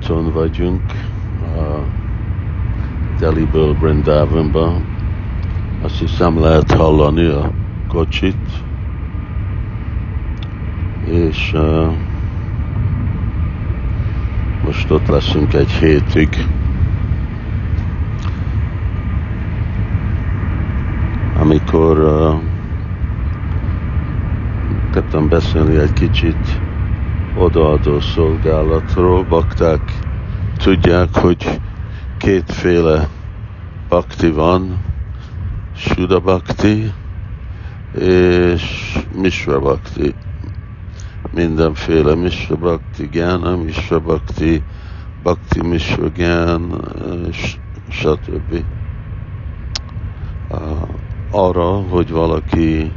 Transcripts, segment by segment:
úton vagyunk a Deliből Brindavanba. Azt hiszem lehet hallani a kocsit. És uh, most ott leszünk egy hétig. Amikor uh, kezdtem beszélni egy kicsit odaadó szolgálatról, bakták tudják, hogy kétféle bakti van, Suda Bhakti és Mishra Bhakti. Mindenféle Mishra Bhakti, Gyana Mishra Bhakti, Bhakti Mishra Gyan, stb. Arra, hogy valaki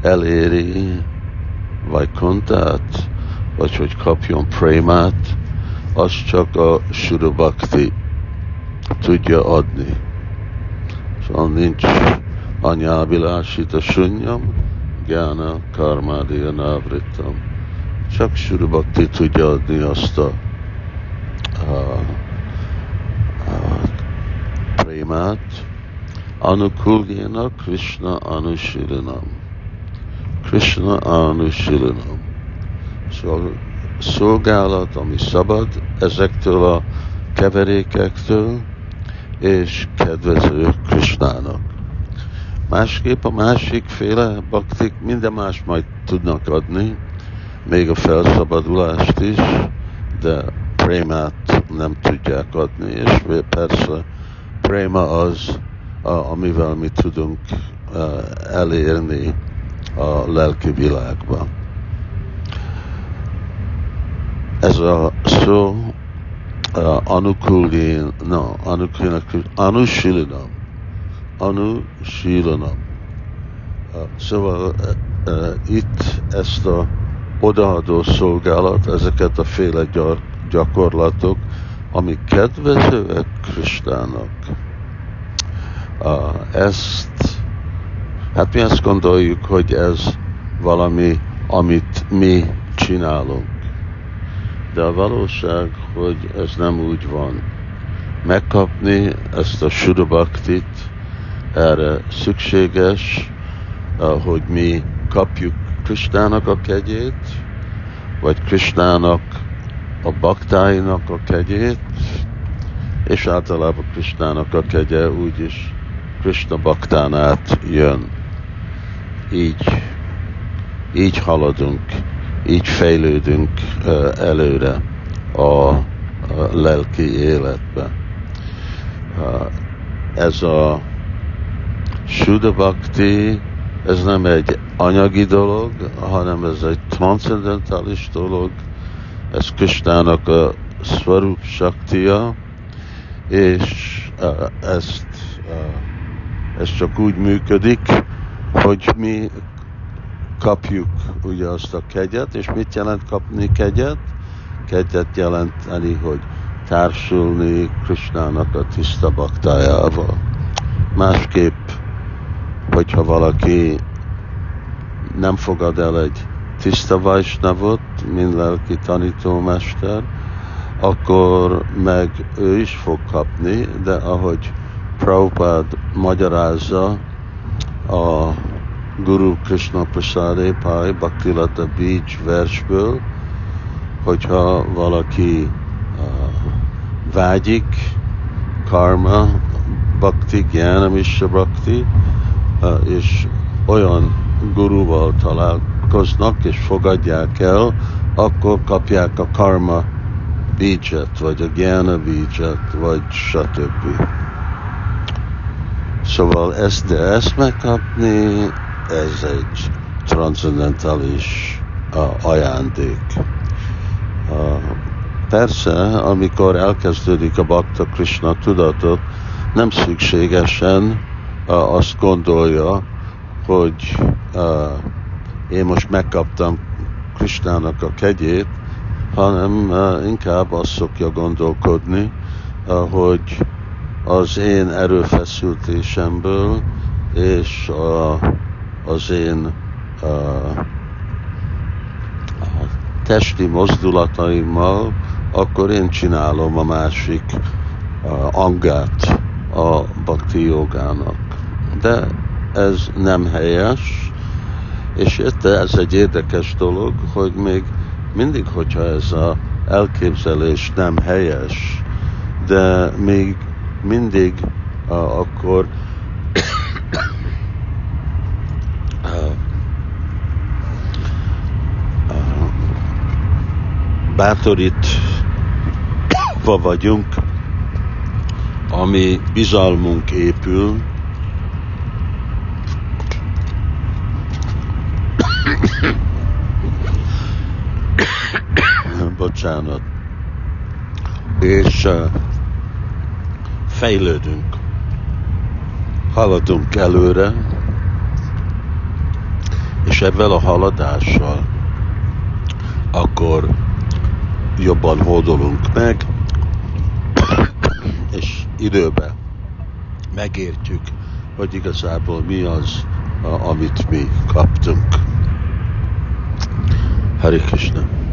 eléri vagy kontát, vagy hogy kapjon prémát, az csak a Sura Bhakti tudja adni. Szóval nincs anyábilásita sunyam, gyána karmádia návrittam. Csak Sura Bhakti tudja adni azt a, a, a prémát, Anukuljena Krishna Anusilinam. Krishna Anusilinam. Szolgálat, ami szabad ezektől a keverékektől, és kedvező Krisnának. Másképp a másik féle baktik minden más majd tudnak adni, még a felszabadulást is, de prémát nem tudják adni, és persze préma az, amivel mi tudunk elérni a lelki világban. Ez a szó uh, Anukuli, no, Anukuli, Anusilinam. Anusilinam. Uh, szóval uh, uh, itt ezt a odaadó szolgálat, ezeket a féle gyakorlatok, ami kedvezőek Kristának. Ezt, hát mi azt gondoljuk, hogy ez valami, amit mi csinálunk de a valóság, hogy ez nem úgy van. Megkapni ezt a Sudabaktit, erre szükséges, hogy mi kapjuk Kristának a kegyét, vagy Kristának a baktáinak a kegyét, és általában Kristának a kegye úgyis Krishna baktán át jön. Így, így haladunk így fejlődünk előre a lelki életbe. Ez a Suda ez nem egy anyagi dolog, hanem ez egy transzendentális dolog, ez Kristának a Svarup Shaktiya, és ezt, ez csak úgy működik, hogy mi kapjuk ugye azt a kegyet, és mit jelent kapni kegyet? Kegyet jelenteni, hogy társulni Krishnának a tiszta baktájával. Másképp, hogyha valaki nem fogad el egy tiszta vajsnavot, mint lelki tanítómester, akkor meg ő is fog kapni, de ahogy Prabhupád magyarázza a Guru Krishna Prasade Pai Bhaktilata Beach versből, hogyha valaki uh, vágyik, karma, bhakti, gyana, misha bhakti, uh, és olyan guruval találkoznak, és fogadják el, akkor kapják a karma bícset, vagy a gyana bícset, vagy stb. Szóval ezt, de ezt megkapni, ez egy transzendentális ajándék. Persze, amikor elkezdődik a Bhakta Krishna tudatot, nem szükségesen azt gondolja, hogy én most megkaptam Krishnának a kegyét, hanem inkább azt szokja gondolkodni, hogy az én erőfeszültésemből és a az én uh, a testi mozdulataimmal, akkor én csinálom a másik uh, angát a bhakti jogának. De ez nem helyes, és itt ez egy érdekes dolog, hogy még mindig, hogyha ez a elképzelés nem helyes, de még mindig uh, akkor uh, uh, bátorítva vagyunk, ami bizalmunk épül, bocsánat, és uh, fejlődünk, haladunk előre, és ebben a haladással akkor jobban hódolunk meg, és időben megértjük, hogy igazából mi az, amit mi kaptunk. Hari Krishna.